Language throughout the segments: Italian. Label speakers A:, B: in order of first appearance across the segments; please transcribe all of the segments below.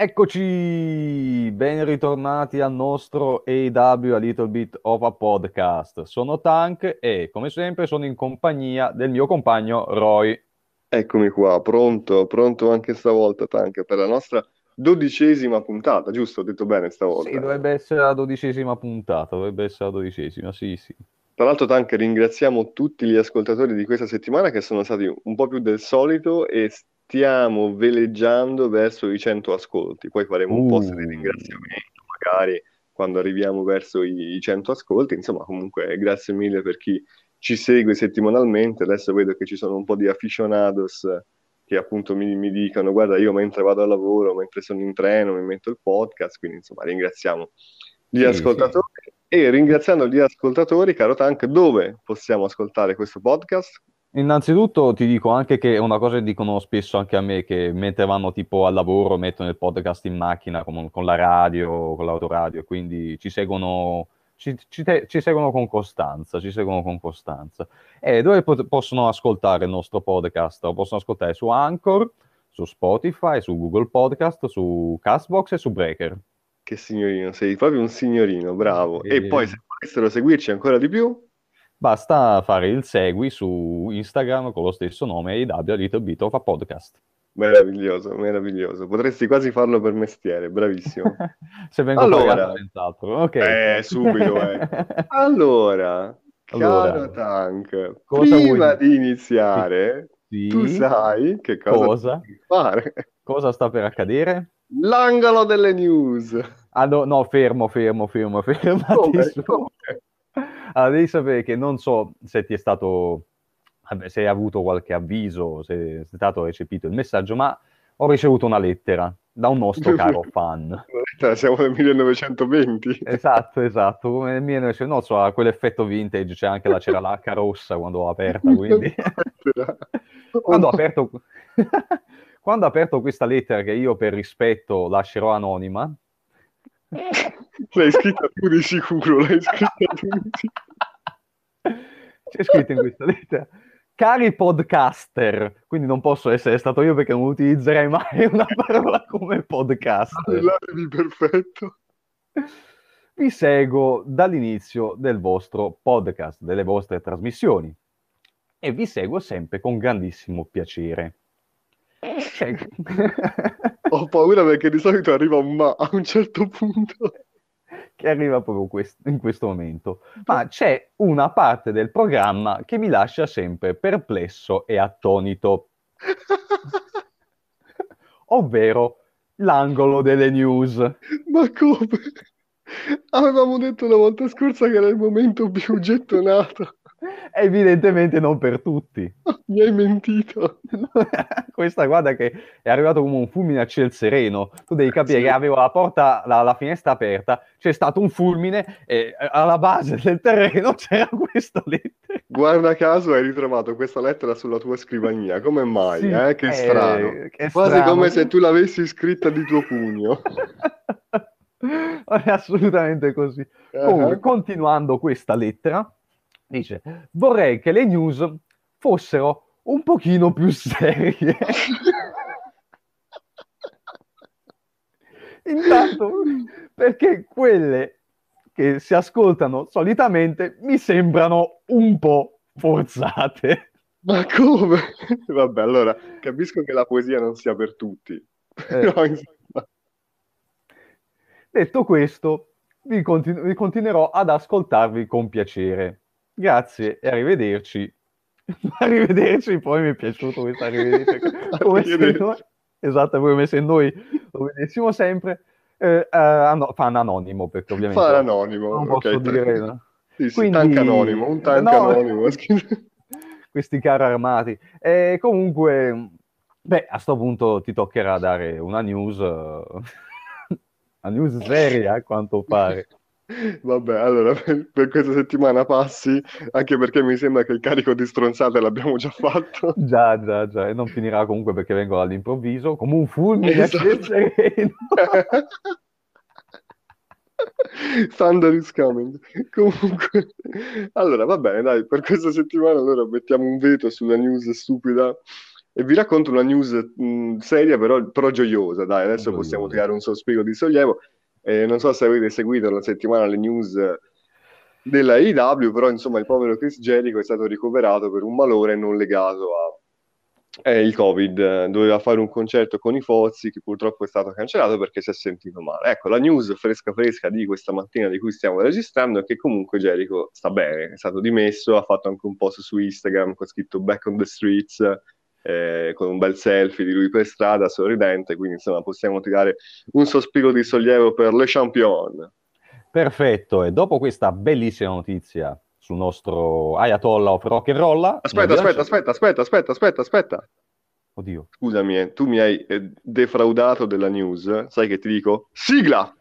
A: Eccoci, ben ritornati al nostro AW A Little Bit of a Podcast. Sono Tank e come sempre sono in compagnia del mio compagno Roy.
B: Eccomi qua, pronto, pronto anche stavolta Tank per la nostra dodicesima puntata, giusto? Ho detto bene stavolta.
A: Sì, dovrebbe essere la dodicesima puntata, dovrebbe essere la dodicesima, sì, sì.
B: Tra l'altro, Tank, ringraziamo tutti gli ascoltatori di questa settimana che sono stati un po' più del solito e stiamo veleggiando verso i 100 ascolti. Poi faremo un post di
A: Uh,
B: ringraziamento, magari quando arriviamo verso i i 100 ascolti. Insomma, comunque, grazie mille per chi ci segue settimanalmente. Adesso vedo che ci sono un po' di aficionados che appunto mi, mi dicono: Guarda, io mentre vado al lavoro, mentre sono in treno, mi metto il podcast. Quindi, insomma, ringraziamo gli
A: sì, sì.
B: ascoltatori. E ringraziando gli ascoltatori, caro Tank, dove possiamo ascoltare questo podcast?
A: Innanzitutto ti dico anche che è una cosa che dicono spesso anche a me, che mentre vanno tipo al lavoro mettono il podcast in macchina con, con la radio, con l'autoradio, quindi ci seguono, ci, ci te- ci seguono con costanza, ci seguono con costanza. E dove pot- possono ascoltare il nostro podcast? Lo possono ascoltare su Anchor, su Spotify, su Google Podcast, su Castbox e su Breaker.
B: Che signorino, sei proprio un signorino, bravo. E poi
A: E
B: se volessero seguirci ancora di più,
A: basta fare il segui su Instagram con lo stesso nome, AW A Little Bit of a Podcast.
B: meraviglioso, meraviglioso. Potresti quasi farlo per mestiere, bravissimo.
A: Se vengo pagato,
B: Allora,
A: senz'altro. Ok.
B: eh, subito, eh. Allora,
A: Allora,
B: caro Tank,
A: vuoi
B: prima
A: dire?
B: di iniziare, tu
A: Sì,
B: sai che cosa
A: cosa?
B: fare?
A: Cosa sta per accadere?
B: L'angolo delle news.
A: Ah, no, no, fermo, fermo, fermo, fermati
B: Come? Come?
A: Allora, devi sapere che non so se ti è stato, se hai avuto qualche avviso, se è stato recepito il messaggio, ma ho ricevuto una lettera da un nostro caro fan.
B: Siamo nel 1920.
A: Esatto, esatto, come nel 1900, non so, ha quell'effetto vintage, c'è anche la c'era l'H rossa quando l'ho aperta, quindi quando ho aperto quando ho aperto questa lettera che io per rispetto lascerò anonima,
B: L'hai scritta tu di sicuro, l'hai scritta tu di sicuro.
A: c'è scritto in questa lettera Cari podcaster, quindi non posso essere stato io perché non utilizzerei mai una parola come podcaster.
B: Allavi perfetto.
A: Vi seguo dall'inizio del vostro podcast, delle vostre trasmissioni e vi seguo sempre con grandissimo piacere. Cioè-
B: Ho paura perché di solito arriva un ma a un certo punto.
A: che arriva proprio quest- in questo momento. Ma c'è una parte del programma che mi lascia sempre perplesso e attonito, ovvero l'angolo delle news.
B: Ma come? Avevamo detto la volta scorsa che era il momento più gettonato.
A: Evidentemente non per tutti.
B: Mi hai mentito.
A: Questa guarda che è arrivato come un fulmine a ciel sereno. Tu devi capire
B: Sì.
A: che avevo la porta, la, la finestra aperta, c'è stato un fulmine e eh, alla base del terreno c'era questa lettera.
B: Guarda caso hai ritrovato questa lettera sulla tua scrivania. Come mai?
A: Sì,
B: eh? Che
A: eh,
B: strano.
A: che
B: Quasi
A: strano.
B: come se tu l'avessi scritta di tuo pugno.
A: È assolutamente così. Comunque,
B: Ah.
A: continuando questa lettera, dice: Vorrei che le news fossero un pochino più serie. Intanto, perché quelle che si ascoltano solitamente mi sembrano un po' forzate.
B: Ma come? Vabbè, allora capisco che la poesia non sia per tutti. Però, insomma,
A: Detto questo, vi, continu- vi continuerò ad ascoltarvi con piacere. Grazie e arrivederci. arrivederci, poi mi è piaciuto questo arrivederci. Come se noi, esatto, come se noi lo vedessimo sempre. Eh, eh, ano- fan anonimo, perché ovviamente
B: Fa l'anonimo,
A: non posso
B: tank.
A: dire... no.
B: Sì, sì,
A: Quindi-
B: tank anonimo, un tank
A: No.
B: anonimo.
A: questi carri armati. E comunque, beh, a sto punto ti toccherà dare una news, eh, una news seria, a quanto pare.
B: Vabbè, allora per, per questa settimana passi, anche perché mi sembra che il carico di stronzate l'abbiamo già fatto.
A: Già, già, già, e non finirà comunque perché vengo all'improvviso, come un fulmine a
B: Esatto.
A: ciel sereno.
B: Thunder is coming. Comunque, allora va bene, dai, per questa settimana allora mettiamo un veto sulla news stupida e vi racconto una news mh, seria però, però, gioiosa. Dai, adesso possiamo tirare un sospiro di sollievo. Eh, non so se avete seguito la settimana le news della AEW, però insomma il povero Chris Jericho è stato ricoverato per un malore non legato al Covid. Doveva fare un concerto con i Fozzi che purtroppo è stato cancellato perché si è sentito male. Ecco, la news fresca fresca di questa mattina di cui stiamo registrando è che comunque Jericho sta bene, è stato dimesso, ha fatto anche un post su Instagram con scritto Back on the Streets, eh, con un bel selfie di lui per strada, sorridente, quindi insomma possiamo tirare un sospiro di sollievo per Le Champion.
A: Perfetto, e dopo questa bellissima notizia sul nostro Ayatollah of Rock and Roll...
B: Aspetta, aspetta, aspetta, aspetta, aspetta, aspetta, aspetta.
A: Oddio.
B: Scusami, eh, tu mi hai eh, defraudato della news, sai che ti dico? Sigla!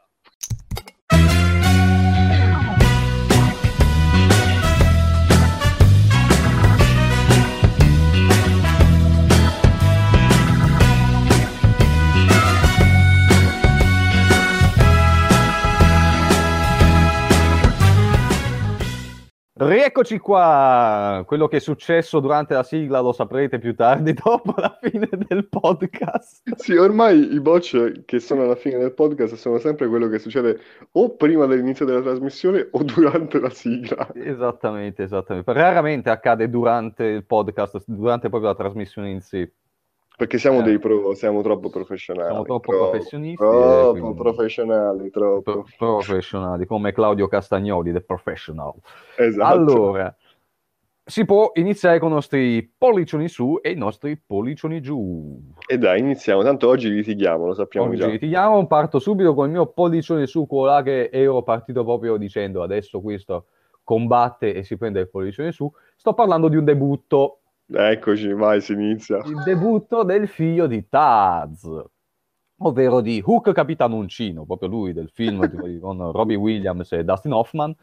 A: Rieccoci qua, quello che è successo durante la sigla lo saprete più tardi dopo la fine del podcast.
B: Sì, ormai i botch che sono alla fine del podcast sono sempre quello che succede o prima dell'inizio della trasmissione o durante la sigla.
A: Esattamente, esattamente. Raramente accade durante il podcast, durante proprio la trasmissione in sé.
B: Perché siamo, eh. dei pro, siamo troppo professionali.
A: Siamo troppo, troppo professionisti.
B: Troppo quindi... professionali, troppo.
A: Pro- professionali, come Claudio Castagnoli, The Professional.
B: Esatto.
A: Allora, si può iniziare con i nostri pollicioni su e i nostri pollicioni giù.
B: E dai, iniziamo. Tanto oggi litighiamo, lo sappiamo
A: oggi
B: già.
A: litighiamo, parto subito con il mio pollicione su, quello là che ero partito proprio dicendo adesso questo combatte e si prende il pollicione su. Sto parlando di un debutto
B: Eccoci, vai, si inizia.
A: Il debutto del figlio di Taz, ovvero di Hook Capitano Uncino, proprio lui del film con Robbie Williams e Dustin Hoffman.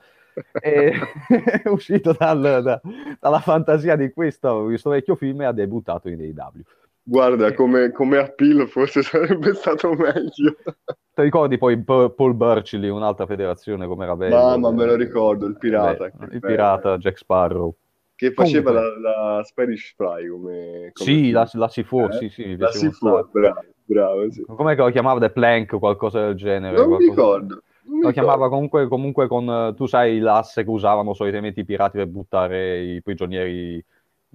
A: è uscito dal, da, dalla fantasia di questo, questo, vecchio film e ha debuttato in AEW.
B: Guarda, come, come appeal forse sarebbe stato meglio.
A: Ti ricordi poi Paul Burchill, un'altra federazione come era bello?
B: Mamma, me lo ricordo, il pirata.
A: Beh, il pirata Jack Sparrow.
B: Che faceva la, la, Spanish Fly come... come
A: sì, la, la C4, eh? sì, sì.
B: La C4, bravo, bravo sì.
A: Com'è che lo chiamava The Plank o qualcosa del genere?
B: Non mi ricordo. Non
A: lo chiamava comunque, comunque con, tu sai, l'asse che usavano solitamente i pirati per buttare i prigionieri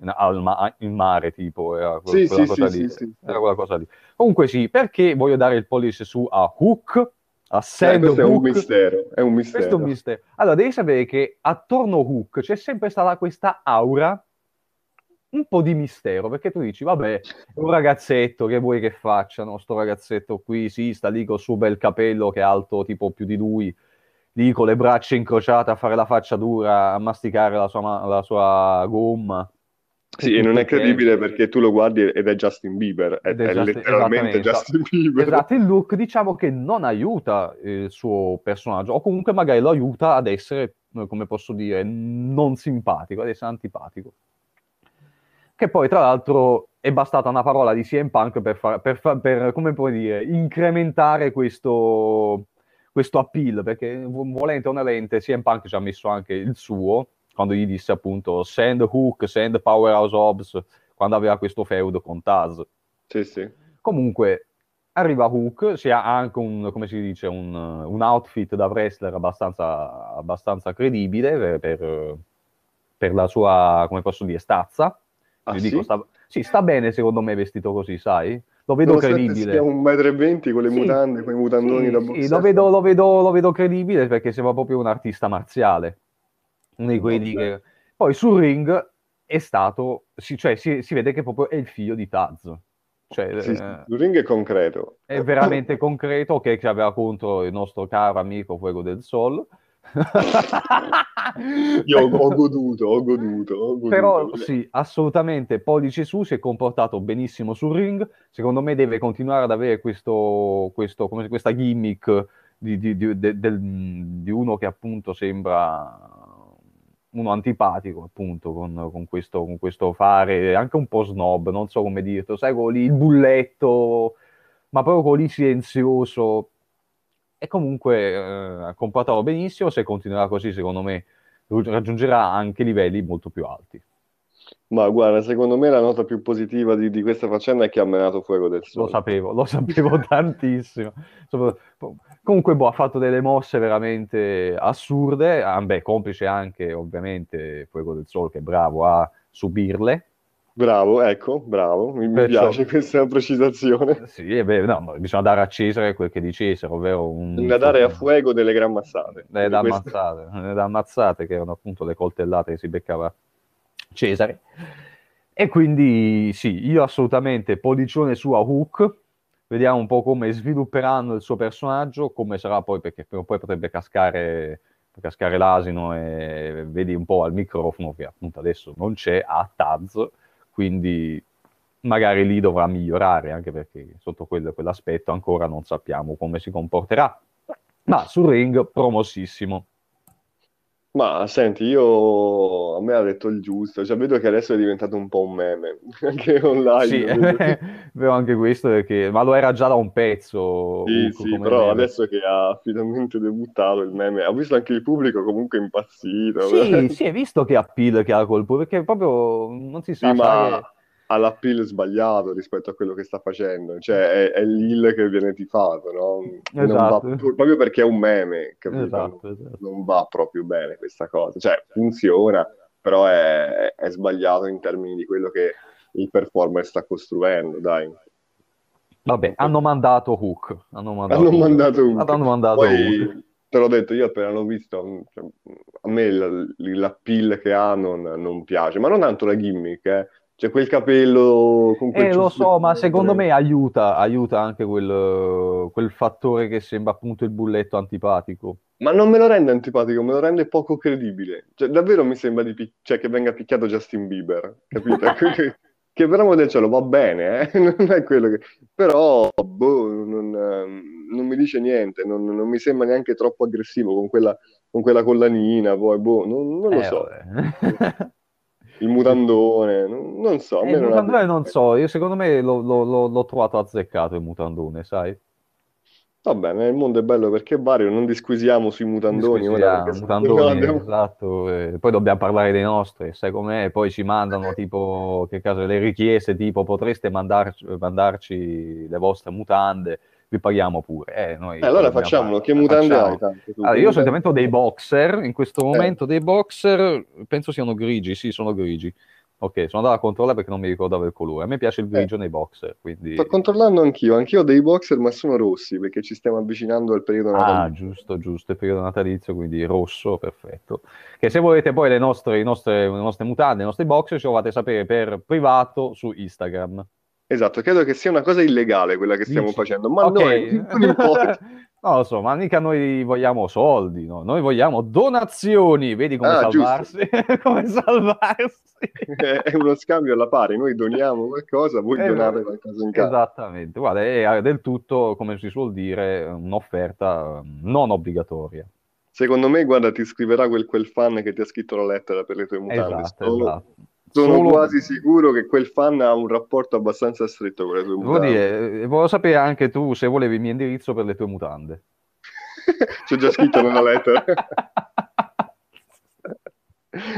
A: in, ma- in mare, tipo, era
B: quella, sì, quella sì, cosa sì, lì.
A: Sì, era quella cosa lì. Comunque sì, perché voglio dare il pollice su a Hook, a
B: Sand eh, Hook. È un mistero, è un mistero.
A: Questo è un mistero. Allora, devi sapere che attorno a Hook c'è sempre stata questa aura un po' di mistero, perché tu dici, vabbè, è un ragazzetto, che vuoi che faccia, no? Sto ragazzetto qui, sì, sta lì con il suo bel capello che è alto tipo più di lui, lì con le braccia incrociate a fare la faccia dura, a masticare la sua, la sua gomma.
B: Sì, e non è credibile perché tu lo guardi ed è Justin Bieber, è, è Just, letteralmente Justin Bieber.
A: Esatto, il look diciamo che non aiuta il suo personaggio, o comunque magari lo aiuta ad essere, come posso dire, non simpatico, ad essere antipatico. Che poi, tra l'altro, è bastata una parola di CM Punk per, far, per, far, per come puoi dire, incrementare questo, questo appeal, perché volente o nolente CM Punk ci ha messo anche il suo, quando gli disse appunto send Hook, send Powerhouse Hobbs, quando aveva questo feudo con Taz.
B: Sì, sì.
A: Comunque, arriva Hook, si ha anche un, come si dice, un, un outfit da wrestler abbastanza, abbastanza credibile per, per, la sua, come posso dire, stazza.
B: Ah, sì? Dico,
A: sta, sì, sta bene secondo me vestito così, sai? Lo vedo credibile.
B: Sia un metro e venti con le sì, mutande, con i mutandoni
A: sì,
B: da
A: sì, lo vedo, lo, vedo, lo vedo credibile perché sembra proprio un artista marziale uno di quelli che... Poi sul ring è stato, si, cioè si, si, vede che proprio è il figlio di Taz. Cioè,
B: sì, eh, il ring è concreto.
A: È veramente concreto, che aveva contro il nostro caro amico Fuego del Sol.
B: Io ho, ho, goduto, ho goduto, ho goduto.
A: Però sì, assolutamente, Pollice su si è comportato benissimo sul ring, secondo me deve continuare ad avere questo, questo, come, questa gimmick di, di, di, del, di uno che appunto sembra uno antipatico appunto con, con, questo, con, questo, fare anche un po' snob, non so come dirlo, sai, quello lì, il bulletto, ma proprio quello lì silenzioso. E comunque eh, ha comportato benissimo, se continuerà così secondo me raggiungerà anche livelli molto più alti.
B: Ma guarda, secondo me la nota più positiva di, di questa faccenda è che ha menato Fuego del Sole.
A: Lo sapevo, lo sapevo tantissimo. Comunque, boh, ha fatto delle mosse veramente assurde, ah, beh, complice anche ovviamente Fuego del Sole che è bravo a subirle.
B: Bravo, ecco, bravo, mi, mi piace questa precisazione.
A: Sì, e beh, no, bisogna dare a Cesare quel che di Cesare, ovvero un...
B: Bisogna dare a Fuego delle gran mazzate.
A: Delle da ammazzate, delle da ammazzate, che erano appunto le coltellate che si beccava Cesare. E quindi sì, io assolutamente pollicione su a Hook, vediamo un po' come svilupperanno il suo personaggio, come sarà poi, perché poi potrebbe cascare, cascare l'asino e vedi un po' al microfono che appunto adesso non c'è, a Taz, quindi magari lì dovrà migliorare, anche perché sotto quello, quell'aspetto ancora non sappiamo come si comporterà. Ma sul ring promossissimo.
B: Ma senti, io a me ha detto il giusto, cioè vedo che adesso è diventato un po' un meme, anche online.
A: Sì, vedo anche questo perché, ma lo era già da un pezzo.
B: Sì, sì, però meme. adesso che ha finalmente debuttato il meme, ha visto anche il pubblico comunque impazzito.
A: Sì, sì, hai visto che appeal che ha col pubblico, perché proprio non si sa.
B: Sì, ma ha l'appeal sbagliato rispetto a quello che sta facendo, cioè è, è l'il che viene tifato, no?
A: Esatto.
B: Va, proprio perché è un meme,
A: esatto, esatto.
B: non va proprio bene questa cosa, cioè funziona, però è, è, sbagliato in termini di quello che il performer sta costruendo, dai.
A: Vabbè, hanno mandato Hook. Hanno mandato,
B: hanno mandato Hook.
A: Hanno mandato
B: Poi,
A: Hook.
B: Te l'ho detto, io appena l'ho visto, cioè, a me l'appeal che ha non, non, piace, ma non tanto la gimmick, eh c'è quel capello con quel
A: Eh, lo so, ma secondo me aiuta, aiuta anche quel, quel fattore che sembra appunto il bulletto antipatico.
B: Ma non me lo rende antipatico, me lo rende poco credibile. Cioè, davvero mi sembra di pic- cioè, che venga picchiato Justin Bieber, capito? che per amore del cielo va bene, eh? non è quello che... Però, boh, non, non mi dice niente, non, non, mi sembra neanche troppo aggressivo con quella, con quella collanina, poi, boh, non, non lo
A: Eh,
B: so. Il mutandone, non, so.
A: Eh, il
B: non ha-
A: mutandone non so, io secondo me lo- lo- lo- l'ho trovato azzeccato il mutandone, sai?
B: Va bene, il mondo è bello perché vario, non disquisiamo sui mutandoni.
A: Disquisiamo, mutandoni,
B: no, andiamo-
A: esatto, eh, poi dobbiamo parlare dei nostri, sai com'è? Poi ci mandano tipo, che caso, le richieste tipo potreste mandarci, mandarci le vostre mutande, vi paghiamo pure. Eh, noi
B: Eh, allora facciamolo, che mutande hai?
A: Allora, io solitamente ho dei boxer, in questo
B: Eh.
A: momento dei boxer, penso siano grigi, sì, sono grigi. Ok, sono andato a controllare perché non mi ricordavo il colore. A me piace il grigio nei boxer, quindi...
B: Sto controllando anch'io, anch'io ho dei boxer ma sono rossi perché ci stiamo avvicinando al periodo
A: Ah,
B: natalizio.
A: giusto, giusto, il periodo natalizio, quindi rosso, perfetto. Che se volete poi le nostre, i nostre, le nostre mutande, i nostri boxer, ci lo fate sapere per privato su Instagram.
B: Esatto, credo che sia una cosa illegale quella che stiamo
A: Dici?
B: facendo, ma
A: Ok.
B: noi non importa.
A: Non lo so, ma mica noi vogliamo soldi, no? Noi vogliamo donazioni, vedi come
B: Ah,
A: salvarsi? come salvarsi?
B: È uno scambio alla pari, noi doniamo qualcosa, voi
A: Eh,
B: donate qualcosa in casa.
A: Esattamente, guarda, è del tutto, come si suol dire, un'offerta eh, non obbligatoria.
B: Secondo me, guarda, ti scriverà quel, quel fan che ti ha scritto la lettera per le tue mutande.
A: Esatto, esatto.
B: Sono
A: Solo-
B: quasi sicuro che quel fan ha un rapporto abbastanza stretto con le tue mutande.
A: dire, eh, volevo sapere anche tu se volevi il mio indirizzo per le tue mutande.
B: C'è già scritto nella lettera.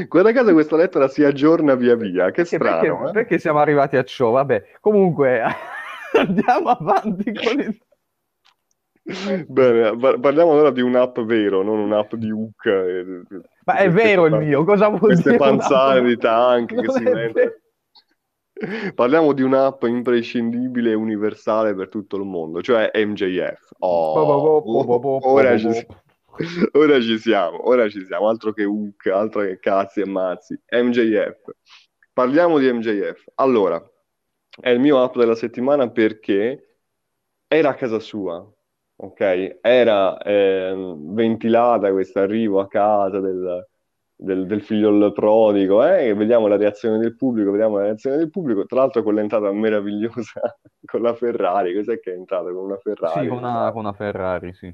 B: Guarda caso questa lettera si aggiorna via via, che
A: Perché,
B: strano,
A: perché-
B: eh?
A: perché siamo arrivati a ciò? Vabbè, comunque andiamo avanti con il...
B: Bene, par- parliamo allora di un'app vero, non un'app di Hook. eh,
A: Ma è
B: queste
A: vero il mio, cosa vuol
B: Queste
A: dire?
B: panzane
A: un'app?
B: di tank che si
A: vero.
B: Parliamo di un'app imprescindibile e universale per tutto il mondo, cioè MJF. Oh, ora ci, ora ci siamo, ora ci siamo, altro che Hook, altro che cazzi e mazzi. MJF. Parliamo di MJF. Allora, è il mio app della settimana perché era a casa sua, ok? Era ehm, ventilata questo arrivo a casa del, del, del figlio prodigo, eh? Vediamo la reazione del pubblico, vediamo la reazione del pubblico, tra l'altro con l'entrata meravigliosa con la Ferrari, cos'è che è entrata con una Ferrari?
A: Sì, con una, con una Ferrari, sì.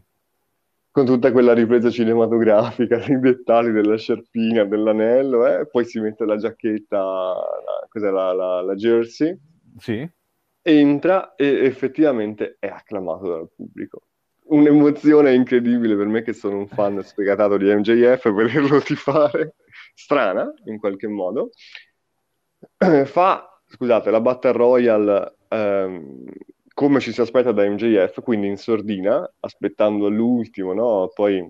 B: con tutta quella ripresa cinematografica, i dettagli della sciarpina, dell'anello, eh? Poi si mette la giacchetta, la, cos'è la, la, la jersey,
A: Sì?
B: entra e effettivamente è acclamato dal pubblico. Un'emozione incredibile per me che sono un fan sfegatato di MJF, vederlo tifare, strana in qualche modo. fa, scusate, la Battle Royale ehm, come ci si aspetta da MJF, quindi in sordina, aspettando l'ultimo, no? Poi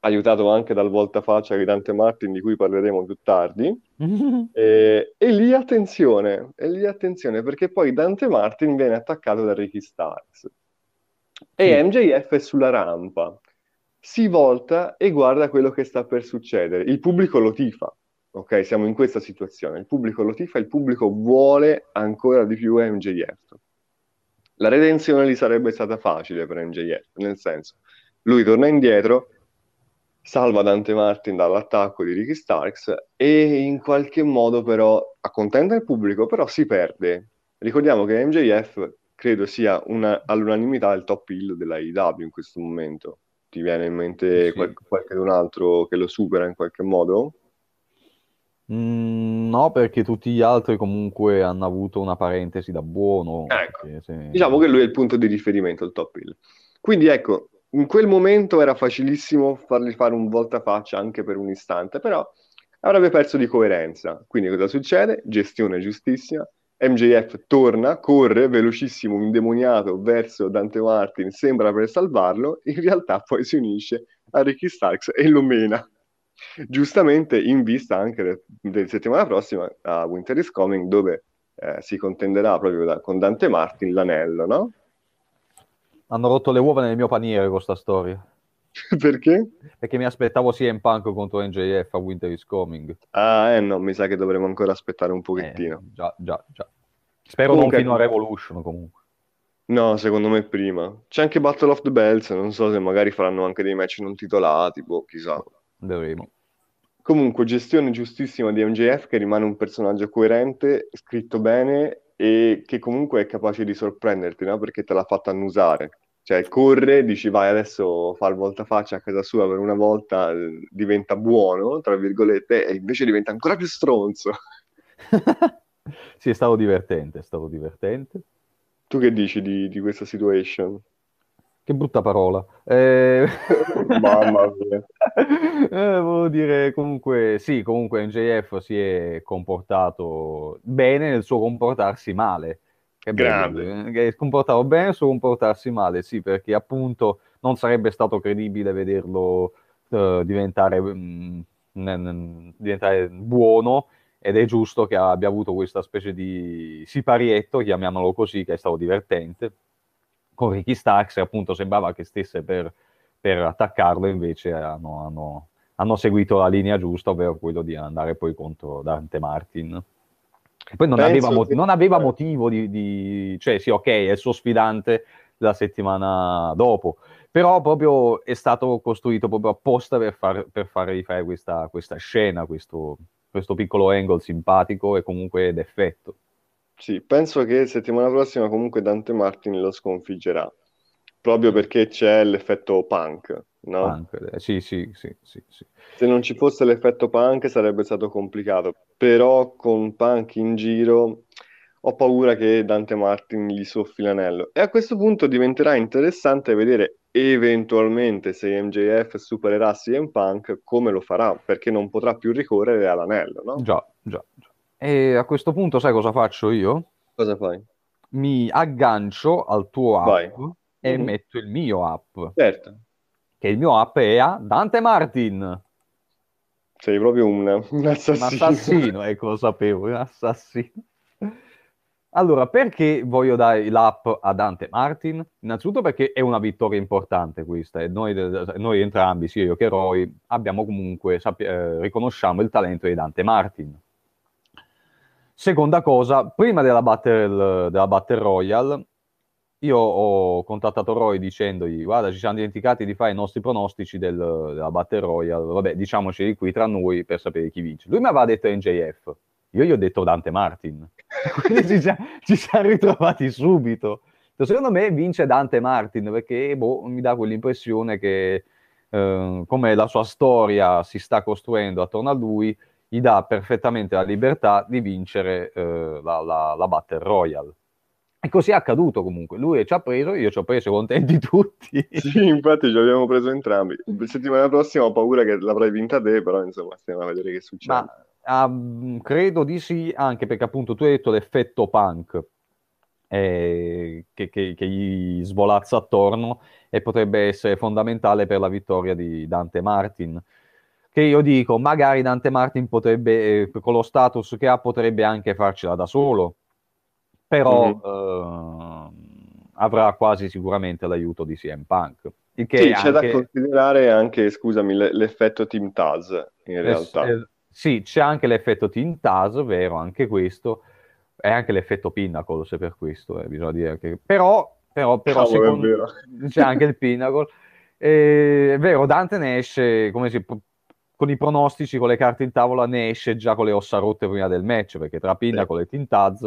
B: aiutato anche dal voltafaccia di Dante Martin, di cui parleremo più tardi. e, e, lì attenzione, e lì attenzione, perché poi Dante Martin viene attaccato da Ricky Starks. E MJF è sulla rampa, si volta e guarda quello che sta per succedere. Il pubblico lo tifa, ok? Siamo in questa situazione. Il pubblico lo tifa, il pubblico vuole ancora di più MJF. La redenzione gli sarebbe stata facile per MJF, nel senso, lui torna indietro, salva Dante Martin dall'attacco di Ricky Starks e in qualche modo però accontenta il pubblico, però si perde. Ricordiamo che MJF credo sia una, all'unanimità il top hill della IW in questo momento. Ti viene in mente sì. qualche, qualche altro che lo supera in qualche modo?
A: Mm, no, perché tutti gli altri comunque hanno avuto una parentesi da buono.
B: Ecco. Se... Diciamo che lui è il punto di riferimento, il top hill. Quindi ecco, in quel momento era facilissimo fargli fare un voltafaccia anche per un istante, però avrebbe perso di coerenza. Quindi cosa succede? Gestione giustissima. MJF torna, corre velocissimo, indemoniato verso Dante Martin, sembra per salvarlo, in realtà poi si unisce a Ricky Starks e lo mena. Giustamente in vista anche della settimana prossima a Winter is Coming, dove eh, si contenderà proprio da, con Dante Martin l'anello, no?
A: Hanno rotto le uova nel mio paniere con questa storia.
B: Perché?
A: Perché mi aspettavo CM Punk contro NJF a Winter is Coming.
B: Ah, eh no, mi sa che dovremo ancora aspettare un pochettino.
A: Eh, già, già, già. Spero comunque, non fino a Revolution comunque.
B: No, secondo me prima. C'è anche Battle of the Bells, non so se magari faranno anche dei match non titolati, boh, chissà.
A: Vedremo.
B: Comunque, gestione giustissima di MJF che rimane un personaggio coerente, scritto bene e che comunque è capace di sorprenderti, no? Perché te l'ha fatta annusare. Cioè, corre, dici vai adesso fa il voltafaccia a casa sua per una volta, diventa buono, tra virgolette, e invece diventa ancora più stronzo.
A: sì, è stato divertente, è stato divertente.
B: Tu che dici di, di questa situation?
A: Che brutta parola. Eh...
B: Mamma mia.
A: eh, volevo dire, comunque, sì, comunque NJF si è comportato bene nel suo comportarsi male.
B: Che Grande.
A: Che è comportato bene nel suo comportarsi male, sì, perché appunto non sarebbe stato credibile vederlo uh, diventare, mh, mm, n- diventare buono ed è giusto che abbia avuto questa specie di siparietto, chiamiamolo così, che è stato divertente con Ricky Starks appunto sembrava che stesse per, per attaccarlo, invece hanno, hanno, hanno, seguito la linea giusta, ovvero quello di andare poi contro Dante Martin. Poi non aveva, mot- che... non aveva, motivo di, di... Cioè sì, ok, è il suo sfidante la settimana dopo, però proprio è stato costruito proprio apposta per, far, per fare rifare questa, questa scena, questo, questo piccolo angle simpatico e comunque d'effetto.
B: Sì, penso che settimana prossima comunque Dante Martin lo sconfiggerà, proprio perché c'è l'effetto punk, no?
A: Punk, eh, sì, sì, sì, sì, sì.
B: Se non ci fosse l'effetto punk sarebbe stato complicato, però con punk in giro ho paura che Dante Martin gli soffi l'anello. E a questo punto diventerà interessante vedere eventualmente se MJF supererà CM Punk come lo farà, perché non potrà più ricorrere all'anello, no?
A: Già, già, già. E a questo punto sai cosa faccio io?
B: Cosa fai?
A: Mi aggancio al tuo app
B: Vai.
A: e mm-hmm. metto il mio app.
B: Certo.
A: Che il mio app è a Dante Martin.
B: Sei proprio un, un assassino.
A: Un assassino, ecco, lo sapevo, un assassino. Allora, perché voglio dare l'app a Dante Martin? Innanzitutto perché è una vittoria importante questa e noi, noi entrambi, sia io che Roy, abbiamo comunque, sappi- eh, riconosciamo il talento di Dante Martin. Seconda cosa, prima della Battle, della battle Royale, io ho contattato Roy dicendogli guarda ci siamo dimenticati di fare i nostri pronostici del, della Battle Royale, vabbè diciamoci qui tra noi per sapere chi vince. Lui mi aveva detto NJF, io gli ho detto Dante Martin, quindi ci, siamo, ci siamo ritrovati subito. Secondo me vince Dante Martin perché boh, mi dà quell'impressione che eh, come la sua storia si sta costruendo attorno a lui, gli dà perfettamente la libertà di vincere eh, la, la, la, Battle Royale. E così è accaduto comunque. Lui ci ha preso, io ci ho preso contenti tutti.
B: Sì, infatti ci abbiamo preso entrambi. La settimana prossima ho paura che l'avrai vinta te, però insomma stiamo a vedere che succede.
A: Ma Um, credo di sì, anche perché appunto tu hai detto l'effetto punk eh, che, che, che, gli svolazza attorno e potrebbe essere fondamentale per la vittoria di Dante Martin. Che io dico, magari Dante Martin potrebbe, eh, con lo status che ha, potrebbe anche farcela da solo, però mm-hmm. eh, avrà quasi sicuramente l'aiuto di CM Punk.
B: sì, c'è anche... da considerare anche, scusami, l'effetto Team Taz in realtà.
A: Eh, sì, c'è anche l'effetto Team Taz, vero, anche questo, e anche l'effetto Pinnacle, se per questo, eh, bisogna dire che... Però, però, però
B: Cavolo, secondo...
A: c'è anche il Pinnacle. E, è vero, Dante ne esce, come si con i pronostici, con le carte in tavola, ne esce già con le ossa rotte prima del match, perché tra Pinnacle sì. e Team Taz,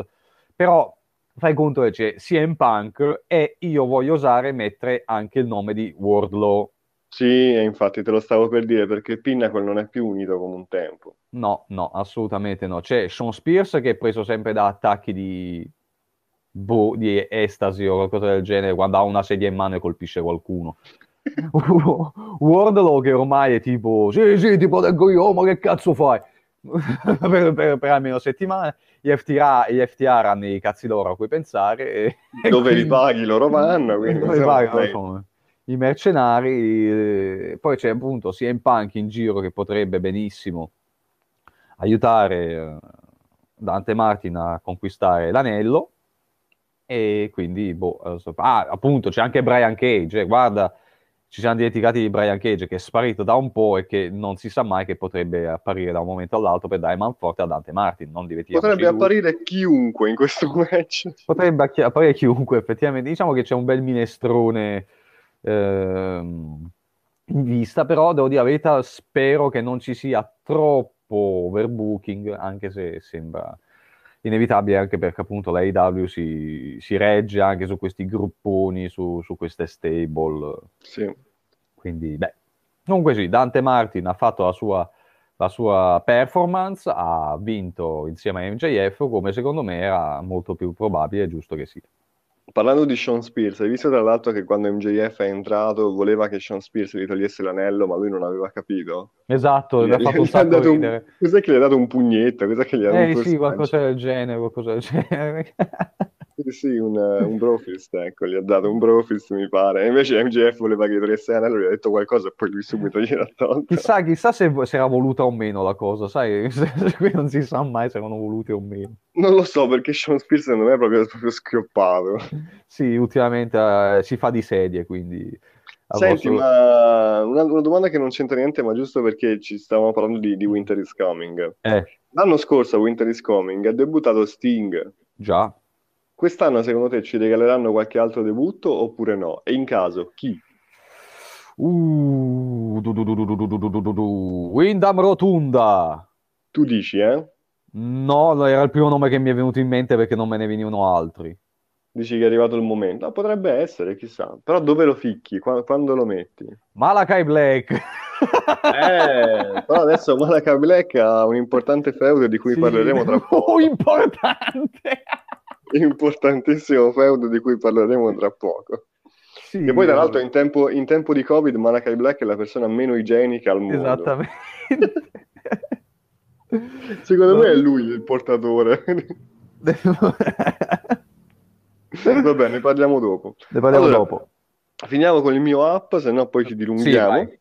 A: però fai conto che c'è CM Punk e io voglio osare mettere anche il nome di Wardlow
B: sì, infatti te lo stavo per dire perché Pinnacle non è più unito come un tempo.
A: No, no, assolutamente no. C'è Sean Spears che è preso sempre da attacchi di, boh, di estasi o qualcosa del genere quando ha una sedia in mano e colpisce qualcuno. Wardlow che ormai è tipo, sì, sì, ti proteggo io, ma che cazzo fai? per, per, per, almeno settimane. Gli FTR, gli FTR hanno i cazzi loro a cui pensare. E,
B: Dove quindi... li paghi loro vanno. Quindi,
A: Dove li paghi, loro i mercenari, eh, poi c'è appunto CM Punk in giro che potrebbe benissimo aiutare eh, Dante Martin a conquistare l'anello e quindi boh, ah, appunto c'è anche Brian Cage, eh, guarda ci siamo dimenticati di Brian Cage che è sparito da un po' e che non si sa mai che potrebbe apparire da un momento all'altro per dare manforte a Dante Martin. Non
B: potrebbe apparire chiunque in questo match.
A: Potrebbe apparire chiunque, effettivamente. Diciamo che c'è un bel minestrone ehm, in vista, però devo dire la verità, spero che non ci sia troppo overbooking, anche se sembra inevitabile, anche perché appunto la AW si, si regge anche su questi grupponi, su, su queste stable.
B: Sì.
A: Quindi, beh, comunque sì, Dante Martin ha fatto la sua, la sua performance, ha vinto insieme a MJF, come secondo me era molto più probabile e giusto che sia.
B: Parlando di Sean Spears, hai visto tra l'altro che quando MJF è entrato voleva che Sean Spears gli togliesse l'anello, ma lui non aveva capito?
A: Esatto, gli, ha fatto un sacco
B: ridere. Un... Cos'è che gli ha dato un pugnetto? Cos'è che gli ha
A: eh sì, qualcosa del genere, qualcosa del genere.
B: Sì, sì, un, un brofist, ecco, gli ha dato un brofist, mi pare. E invece MJF voleva che gli togliesse l'anello, gli ha detto qualcosa e poi lui subito gliel'ha tolto.
A: Chissà, chissà se, se, era voluta o meno la cosa, sai? Qui non si sa mai se erano volute o meno.
B: Non lo so, perché Sean Spears secondo me è proprio, proprio schioppato.
A: sì, ultimamente eh, si fa di sedie, quindi...
B: Senti, vostro... ma una, una, domanda che non c'entra niente, ma giusto perché ci stavamo parlando di, di Winter is Coming.
A: Eh.
B: L'anno scorso a Winter is Coming ha debuttato Sting.
A: Già.
B: Quest'anno secondo te ci regaleranno qualche altro debutto oppure no? E in caso chi?
A: Uh, du, du, du, Windham Rotunda.
B: Tu dici, eh?
A: No, era il primo nome che mi è venuto in mente perché non me ne venivano altri.
B: Dici che è arrivato il momento? Ah, potrebbe essere, chissà. Però dove lo ficchi? Quando, quando lo metti?
A: Malakai Black.
B: eh, però adesso Malakai Black ha un importante feudo di cui sì. parleremo tra poco.
A: Oh, importante!
B: Importantissimo feudo di cui parleremo tra poco. Sì, e poi, tra l'altro, in tempo, in tempo, di Covid, Malakai Black è la persona meno igienica al mondo.
A: Esattamente.
B: Secondo no. me è lui il portatore. Va bene, ne parliamo dopo.
A: Ne parliamo allora, dopo.
B: Finiamo con il mio app, se no poi ci dilunghiamo. Sì,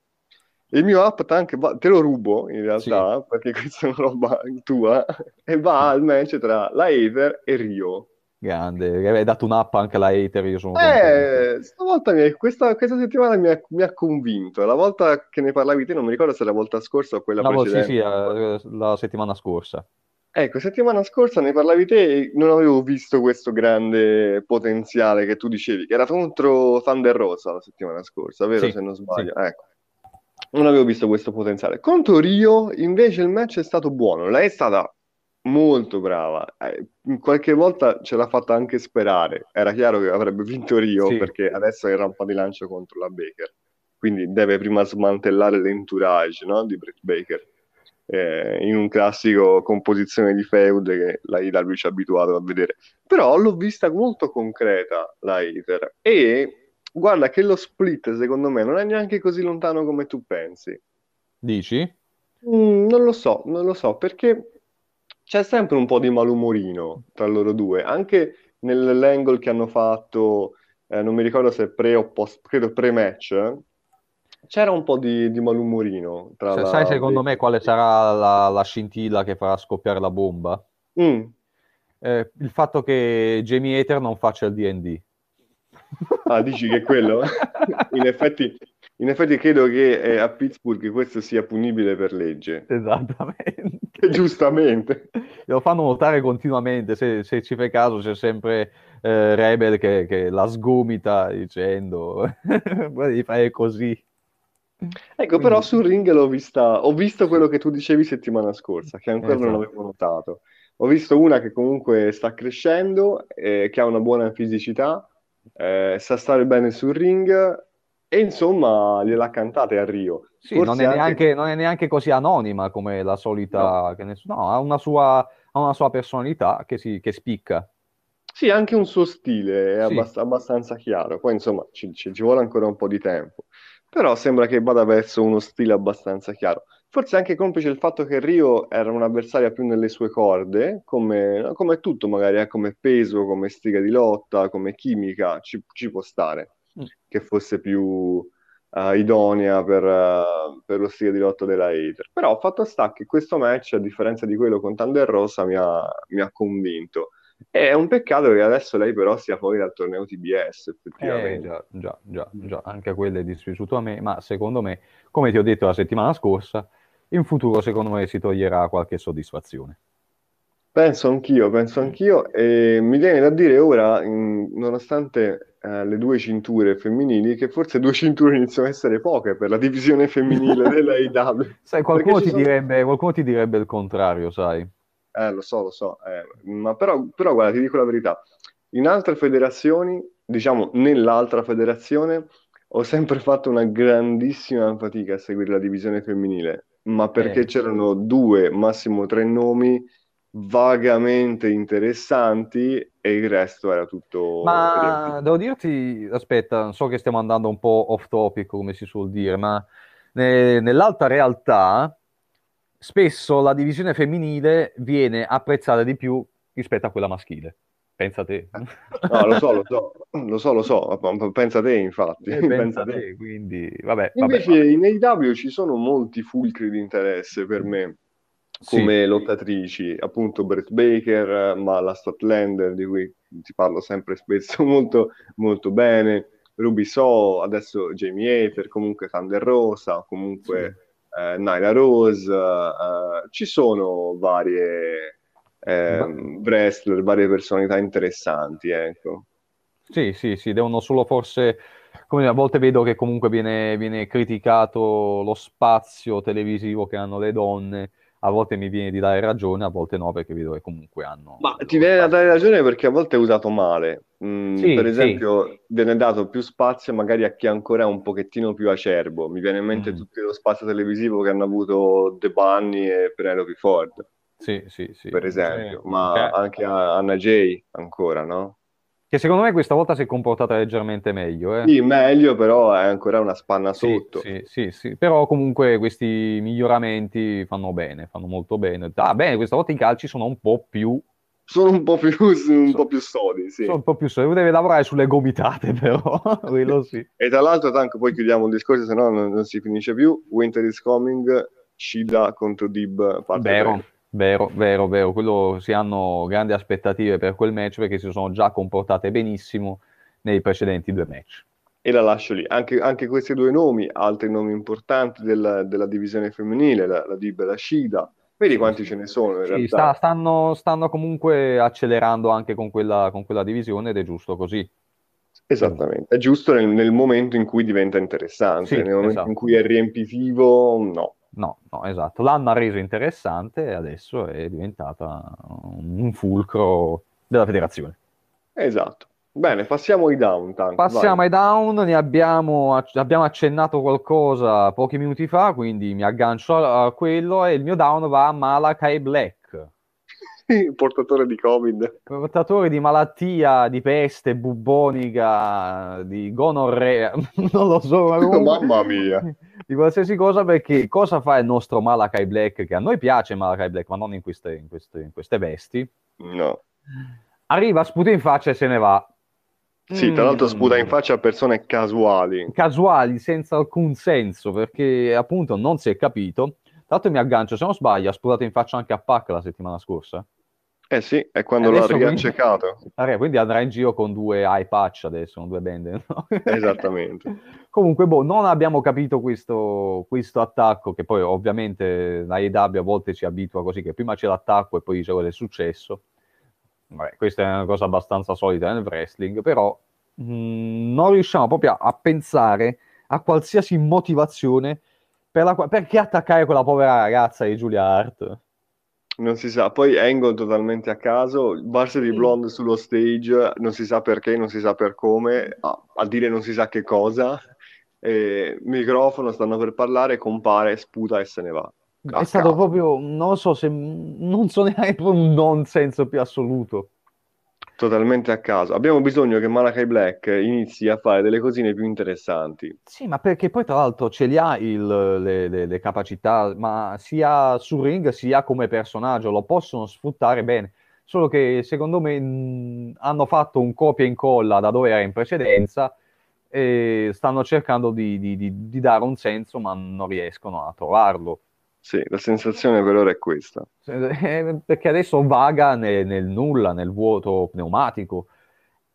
B: il mio app te lo rubo in realtà, sì. perché questa è una roba tua, e va al match tra la Aether e Rio.
A: Grande, hai dato un'app anche alla hater, io sono
B: eh, stavolta mi questa, questa, settimana mi ha, mi ha, convinto. La volta che ne parlavi te, non mi ricordo se la volta scorsa o quella no, precedente.
A: Sì, sì, eh, la settimana scorsa.
B: Ecco, settimana scorsa ne parlavi te e non avevo visto questo grande potenziale che tu dicevi, che era contro Thunder Rosa la settimana scorsa, vero?
A: Sì,
B: se non sbaglio. Sì. Ecco. Non avevo visto questo potenziale. Contro Rio, invece, il match è stato buono. Lei è stata molto brava. Eh, qualche volta ce l'ha fatta anche sperare. Era chiaro che avrebbe vinto Rio sì. perché adesso è in rampa di lancio contro la Baker. Quindi deve prima smantellare l'entourage no? di Britt Baker. Eh, in un classico composizione di feud che la IW ci ha abituato a vedere. Però l'ho vista molto concreta la Ether e guarda che lo split secondo me non è neanche così lontano come tu pensi.
A: Dici?
B: Mm, non lo so, non lo so, perché c'è sempre un po' di malumorino tra loro due, anche nell'angle che hanno fatto, eh, non mi ricordo se pre o post, credo pre-match, c'era un po' di, di malumorino tra
A: Sai,
B: la...
A: sai secondo me quale sarà la, la scintilla che farà scoppiare la bomba?
B: Mm.
A: Eh, il fatto che Jamie Hater non faccia il D&D.
B: Ah, dici che è quello? In effetti, in effetti credo che eh, a Pittsburgh questo sia punibile per legge.
A: Esattamente.
B: Giustamente.
A: Lo fanno notare continuamente, se, se ci fai caso c'è sempre eh, Rebel che, che la sgomita dicendo devi fare così.
B: Ecco, però sul ring l'ho vista, ho visto quello che tu dicevi settimana scorsa, che ancora non
A: Esatto.
B: avevo notato. Ho visto una che comunque sta crescendo, eh, che ha una buona fisicità, eh, sa stare bene sul ring e insomma gliel'ha cantata a Rio.
A: Sì, non è
B: anche...
A: neanche, non è neanche così anonima come la
B: No.
A: solita, che ness- no, ha una sua, ha una sua personalità che, si, che spicca.
B: Sì, anche un suo stile è
A: Sì,
B: abbast- abbastanza chiaro. Poi, insomma, ci, ci- ci vuole ancora un po' di tempo. Però sembra che vada verso uno stile abbastanza chiaro. Forse anche complice il fatto che Rio era un'avversaria più nelle sue corde, come, come tutto magari, eh, come peso, come stile di lotta, come chimica, ci, ci può stare. Che fosse più eh, idonea per, eh, per lo stile di lotta della Hater. Però fatto sta che questo match, a differenza di quello con Thunder Rosa, mi ha, mi ha convinto. È un peccato che adesso lei però sia fuori dal torneo TBS,
A: Eh,
B: effettivamente.
A: già, già, già, già, anche quello è dispiaciuto a me, ma secondo me, come ti ho detto la settimana scorsa, in futuro secondo me si toglierà qualche soddisfazione.
B: Penso anch'io, penso anch'io, e mi viene da dire ora, nonostante eh, le due cinture femminili, che forse due cinture iniziano a essere poche per la divisione femminile della AEW,
A: Sai, qualcuno ti
B: sono...
A: direbbe, qualcuno ti direbbe il contrario, sai.
B: Eh, lo so, lo so, eh, ma però, però guarda, ti dico la verità, in altre federazioni, diciamo nell'altra federazione, ho sempre fatto una grandissima fatica a seguire la divisione femminile, ma perché
A: Eh,
B: c'erano due, massimo tre nomi vagamente interessanti e il resto era tutto
A: Ma
B: riempito.
A: devo dirti, aspetta, so che stiamo andando un po' off topic, come si suol dire, ma ne- nell'alta realtà spesso la divisione femminile viene apprezzata di più rispetto a quella maschile. Pensa te.
B: No, lo so, lo so, lo so, lo so, pensa te, infatti,
A: Eh,
B: pensa
A: pensa
B: te.
A: te, quindi vabbè,
B: Invece
A: vabbè.
B: in AEW ci sono molti fulcri di interesse per me
A: Sì,
B: come lottatrici, appunto Brett Baker, ma la Statlander di cui ti parlo sempre spesso molto, molto bene, Ruby So, adesso Jamie Hater, comunque Thunder Rosa,
A: sì.
B: comunque eh, Nyla Rose, eh, ci sono varie
A: Ba-
B: ehm, wrestler, varie personalità interessanti, ecco.
A: Sì, sì, sì, devono solo forse, come a volte vedo che comunque viene, viene criticato lo spazio televisivo che hanno le donne, a volte mi viene di dare ragione, a volte no, perché vedo che comunque hanno
B: Ma ti viene da dare ragione perché a volte è usato male. Mm,
A: Sì,
B: per
A: sì.
B: esempio, viene dato più spazio magari a chi ancora è un pochettino più acerbo. Mi viene in mente
A: Mm.
B: tutto lo spazio televisivo che hanno avuto The Bunny e Penelope Ford,
A: Sì, sì, sì.
B: per esempio, ma
A: Cioè,
B: anche a Anna Jay ancora, no?
A: Che secondo me questa volta si è comportata leggermente meglio, eh.
B: Sì, meglio, però è ancora una spanna
A: Sì,
B: sotto.
A: sì, sì, sì, però comunque questi miglioramenti fanno bene, fanno molto bene. Ah, bene, questa volta i calci sono un po' più,
B: Sono un po' più, un
A: so-
B: po' più sodi, sì.
A: sono un po' più, deve lavorare sulle gomitate però, quello sì.
B: E tra l'altro, tanto poi chiudiamo il discorso, se no non, non si finisce più. Winter is coming, Shida contro Dib,
A: Vero,
B: 3.
A: Vero, vero, vero, quello si hanno grandi aspettative per quel match perché si sono già comportate benissimo nei precedenti due match.
B: E la lascio lì. Anche, anche questi due nomi, altri nomi importanti della, della divisione femminile, la, la Dib e la Shida. Vedi quanti ce ne sono in
A: Sì,
B: realtà.
A: sta- stanno, stanno comunque accelerando anche con quella, con quella divisione ed è giusto così.
B: Esattamente. È giusto nel, nel momento in cui diventa interessante,
A: Sì,
B: nel momento in
A: esatto.
B: cui è riempitivo, no.
A: No, no, esatto. L'hanno reso interessante e adesso è diventata un fulcro della federazione.
B: Esatto. Bene, passiamo ai down, Tank,
A: Passiamo
B: vai.
A: ai down, ne abbiamo, abbiamo accennato qualcosa pochi minuti fa, quindi mi aggancio a, quello e il mio down va a Malakai Black,
B: portatore di Covid.
A: portatore di malattia, di peste bubbonica, di gonorrea, non lo so, ma comunque
B: Mamma mia.
A: di qualsiasi cosa perché cosa fa il nostro Malakai Black che a noi piace Malakai Black ma non in queste, in queste, in queste vesti
B: No.
A: arriva, sputa in faccia e se ne va
B: Sì, tra l'altro
A: Mm.
B: sputa in faccia a persone casuali.
A: casuali senza alcun senso perché appunto non si è capito tra l'altro mi aggancio se non sbaglio ha sputato in faccia anche a Pac la settimana scorsa
B: Eh sì, è quando
A: E
B: l'ha
A: quindi-
B: riaccecato.
A: Ah, quindi andrà in giro con due eye patch adesso, con due bende. no?
B: Esattamente.
A: Comunque, boh, non abbiamo capito questo, questo attacco, che poi ovviamente la AEW a volte ci abitua così, che prima c'è l'attacco e poi c'è quello è successo. Vabbè, questa è una cosa abbastanza solita nel wrestling, però mh, non riusciamo proprio a, a pensare a qualsiasi motivazione per la perché attaccare quella povera ragazza di Julia Hart.
B: Non si sa, poi Angle totalmente a caso, Varsity
A: Sì.
B: Blonde sullo stage, non si sa perché, non si sa per come, a, a dire non si sa che cosa, e microfono, stanno per parlare, compare, sputa e se ne va.
A: È stato proprio, non so, se, non so neanche un nonsense più assoluto.
B: Totalmente a caso. Abbiamo bisogno che Malakai Black inizi a fare delle cosine più interessanti.
A: Sì, ma perché poi tra l'altro ce li ha il- le, le- le capacità, ma sia sul ring sia come personaggio, lo possono sfruttare bene. Solo che secondo me mh, hanno fatto un copia e incolla da dove era in precedenza e stanno cercando di, di- di- di dare un senso, ma non riescono a trovarlo.
B: Sì, la sensazione per ora è questa.
A: Eh, Perché adesso vaga nel, nel nulla, nel vuoto pneumatico.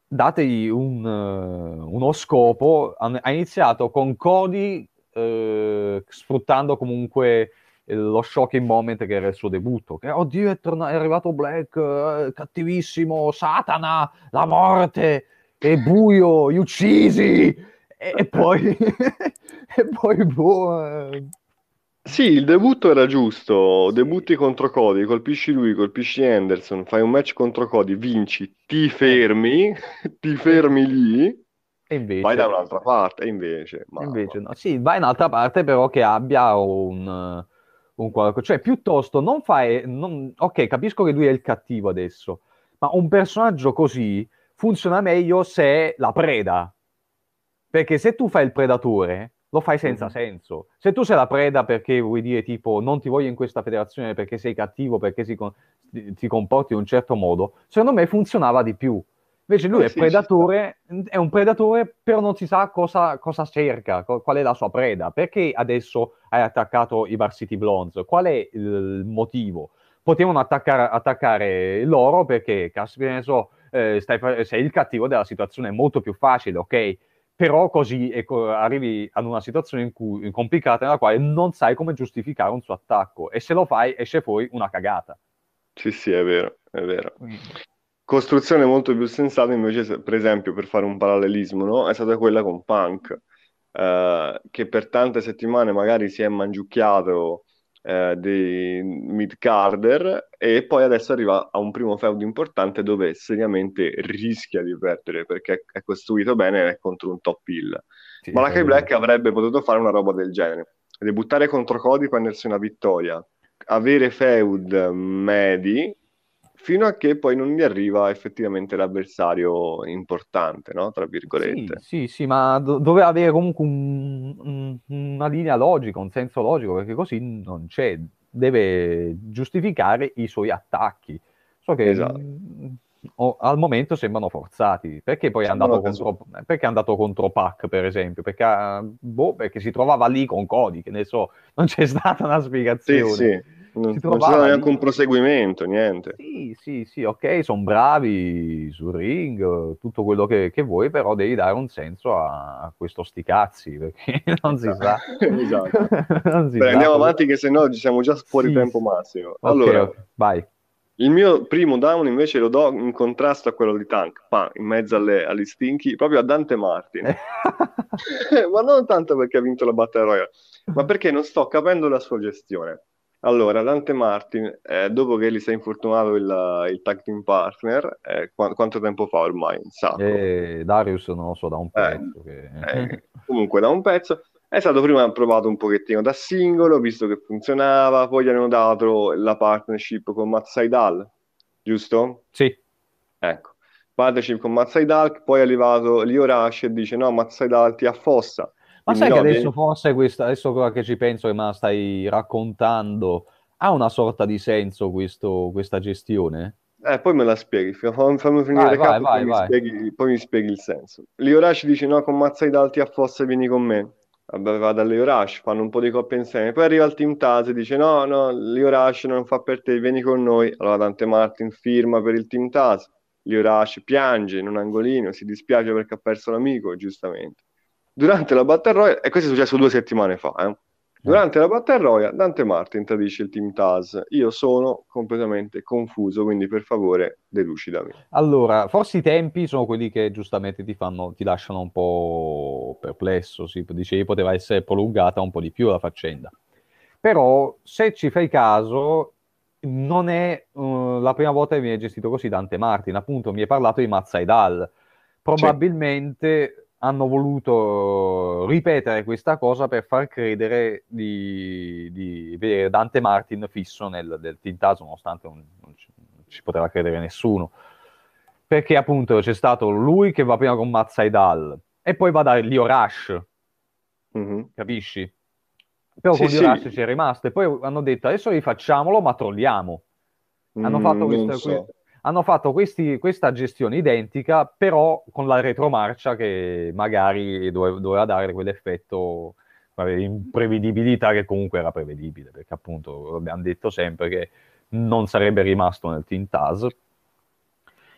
A: Dategli un, eh, uno scopo. Ha iniziato con Cody eh, sfruttando comunque eh, lo shocking moment che era il suo debutto. Che oddio, è, torna- è arrivato Black, eh, cattivissimo, Satana, la morte, è buio, gli uccisi. E, e poi, e poi boh, eh,
B: Sì, il debutto era giusto. Debutti contro Cody, colpisci lui, colpisci Anderson, fai un match contro Cody, vinci, ti fermi, ti fermi lì,
A: e invece...
B: vai da un'altra parte. E invece, mamma.
A: Invece no, sì, vai in altra parte però che abbia un, un qualcosa, cioè piuttosto non fai, non- ok, capisco che lui è il cattivo adesso, ma un personaggio così funziona meglio se è la preda, perché se tu fai il predatore lo fai senza
B: Mhm.
A: senso, se tu sei la preda perché vuoi dire tipo non ti voglio in questa federazione perché sei cattivo, perché si ti ti comporti in un certo modo, secondo me funzionava di più. Invece lui
B: Eh
A: è
B: sì,
A: predatore, è un predatore, però non si sa cosa, cosa cerca, qual è la sua preda. Perché adesso hai attaccato i Varsity Blondes? Qual è il motivo? Potevano attaccare, attaccare loro perché, caspita, ne so, eh, stai sei il cattivo della situazione, è molto più facile, ok? Però così ecco, arrivi ad una situazione in cui, complicata nella quale non sai come giustificare un suo attacco e se lo fai esce fuori una cagata.
B: Sì, sì, è vero, è vero. Costruzione molto più sensata invece, per esempio, per fare un parallelismo, no? È stata quella con Punk, eh, che per tante settimane magari si è mangiucchiato eh, dei mid-carder e poi adesso arriva a un primo feud importante dove seriamente rischia di perdere perché è costruito bene è contro un top hill.
A: Sì,
B: Malakai
A: sì.
B: Black avrebbe potuto fare una roba del genere, debuttare contro Cody, prendersi una vittoria, avere feud medi fino a che poi non gli arriva effettivamente l'avversario importante, no? Tra
A: Sì,
B: virgolette.
A: sì, sì, ma do- doveva avere comunque un- un- una linea logica, un senso logico, perché così non c'è. Deve giustificare i suoi attacchi. So che
B: Esatto.
A: mm, o- al momento sembrano forzati. Perché poi è andato contro, perché è andato contro Pac, per esempio? Perché, ah, boh, perché si trovava lì con Cody, che ne so, non c'è stata una
B: Sì,
A: spiegazione.
B: sì, non, non
A: lì.
B: neanche un proseguimento, niente.
A: Sì, sì, sì, ok, sono bravi sul ring, tutto quello che, che vuoi, però devi dare un senso a, a questo sti cazzi, perché non si sa.
B: Esatto.
A: Non si
B: Beh,
A: sa.
B: andiamo avanti che sennò ci siamo già fuori
A: Sì,
B: tempo massimo. Allora,
A: ok, vai.
B: il mio primo down invece lo do in contrasto a quello di Tank, pa, in mezzo alle, agli stinchi, proprio a Dante Martin. ma non tanto perché ha vinto la Battle Royale, ma perché non sto capendo la sua gestione. Allora, Dante Martin, eh, dopo che gli si è infortunato il, il tag team partner, eh, qua- quanto tempo fa ormai? Un sacco.
A: Eh, Darius non lo so, da un
B: Eh,
A: pezzo. che-
B: Eh, comunque da un pezzo è stato prima provato un pochettino da singolo, visto che funzionava, poi gli hanno dato la partnership con Matt Seidel, giusto?
A: Sì,
B: Ecco, partnership con Matt Seidel, poi è arrivato Lio Rush e dice no, Matt Seidel ti affossa.
A: Ma sai
B: no,
A: che adesso forse questa, adesso che ci penso che me la stai raccontando, ha una sorta di senso questo- questa gestione?
B: Eh, poi me la spieghi, fammi, fammi finire
A: Vai,
B: capo,
A: vai, vai,
B: poi, mi
A: vai.
B: spieghi, poi mi spieghi il senso. Liorash dice no, con Mazza Dalti a Fossa vieni con me. Vabbè, va da Liorash, fanno un po' di coppia insieme. Poi arriva il team Taz e dice no, no, Liorash non fa per te, vieni con noi. Allora Dante Martin firma per il team Taz. Liorash piange in un angolino, si dispiace perché ha perso l'amico, giustamente. Durante la Battle Royale, e questo è successo due settimane fa, eh. Durante la Battle Royale, Dante Martin tradisce il team Taz. Io sono completamente confuso, quindi per favore delucidami.
A: Allora, forse i tempi sono quelli che giustamente ti fanno, ti lasciano un po' perplesso, sì, dicevi poteva essere prolungata un po' di più la faccenda. Però, se ci fai caso, non è eh, la prima volta che viene gestito così Dante Martin, appunto mi hai parlato di Mazza Idal. Probabilmente hanno voluto ripetere questa cosa per far credere di, di vedere Dante Martin fisso nel, nel Taz, nonostante non, non ci, non ci poteva credere nessuno. Perché appunto c'è stato lui che va prima con Mazza Idal e poi va da Lio Rush,
B: Mhm.
A: capisci? Però
B: Sì,
A: con Lio
B: sì.
A: Rush ci è rimasto e poi hanno detto adesso rifacciamolo ma trolliamo. Hanno
B: Mm,
A: fatto,
B: non
A: questa,
B: so.
A: que- hanno fatto questi- questa gestione identica, però con la retromarcia che magari dove- doveva dare quell'effetto di imprevedibilità che comunque era prevedibile, perché appunto abbiamo detto sempre che non sarebbe rimasto nel Team Taz.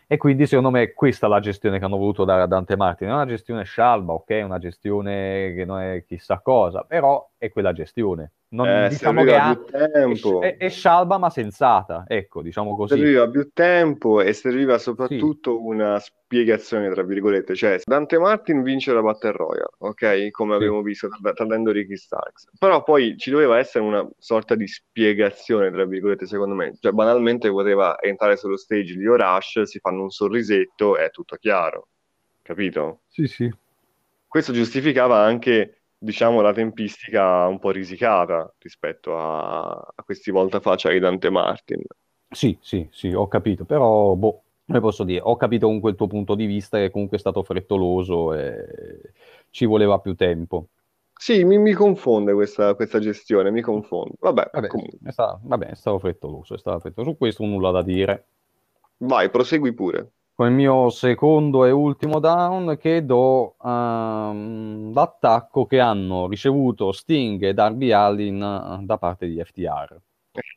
A: E quindi secondo me questa è la gestione che hanno voluto dare a Dante Martin. È una gestione scialba, ok? Una gestione che non è chissà cosa, però è quella gestione. Non,
B: Eh,
A: diciamo che ha,
B: tempo.
A: è, è scialba ma sensata, ecco, diciamo così.
B: Serviva più tempo e serviva soprattutto una spiegazione, tra virgolette. Cioè, Dante Martin vince la Battle Royale, ok? Come
A: Sì.
B: abbiamo visto tra- tradendo Ricky Starks. Però poi ci doveva essere una sorta di spiegazione, tra virgolette, secondo me. Cioè, banalmente poteva entrare sullo stage di Rush, si fanno un sorrisetto, è tutto chiaro. Capito?
A: Sì, sì.
B: Questo giustificava anche, diciamo, la tempistica un po' risicata rispetto a, a questi voltafaccia di Dante Martin.
A: Sì, sì, sì, ho capito, però, boh, come posso dire, ho capito comunque il tuo punto di vista che comunque è stato frettoloso e ci voleva più tempo.
B: Sì, mi, mi confonde questa, questa gestione, mi confonde. Vabbè,
A: Vabbè,
B: comunque.
A: è sta- vabbè, è stato frettoloso, è stato frettoloso. Su questo nulla da dire.
B: Vai, prosegui pure.
A: Con il mio secondo e ultimo down che do ehm, l'attacco che hanno ricevuto Sting e Darby Allin eh, da parte di FTR.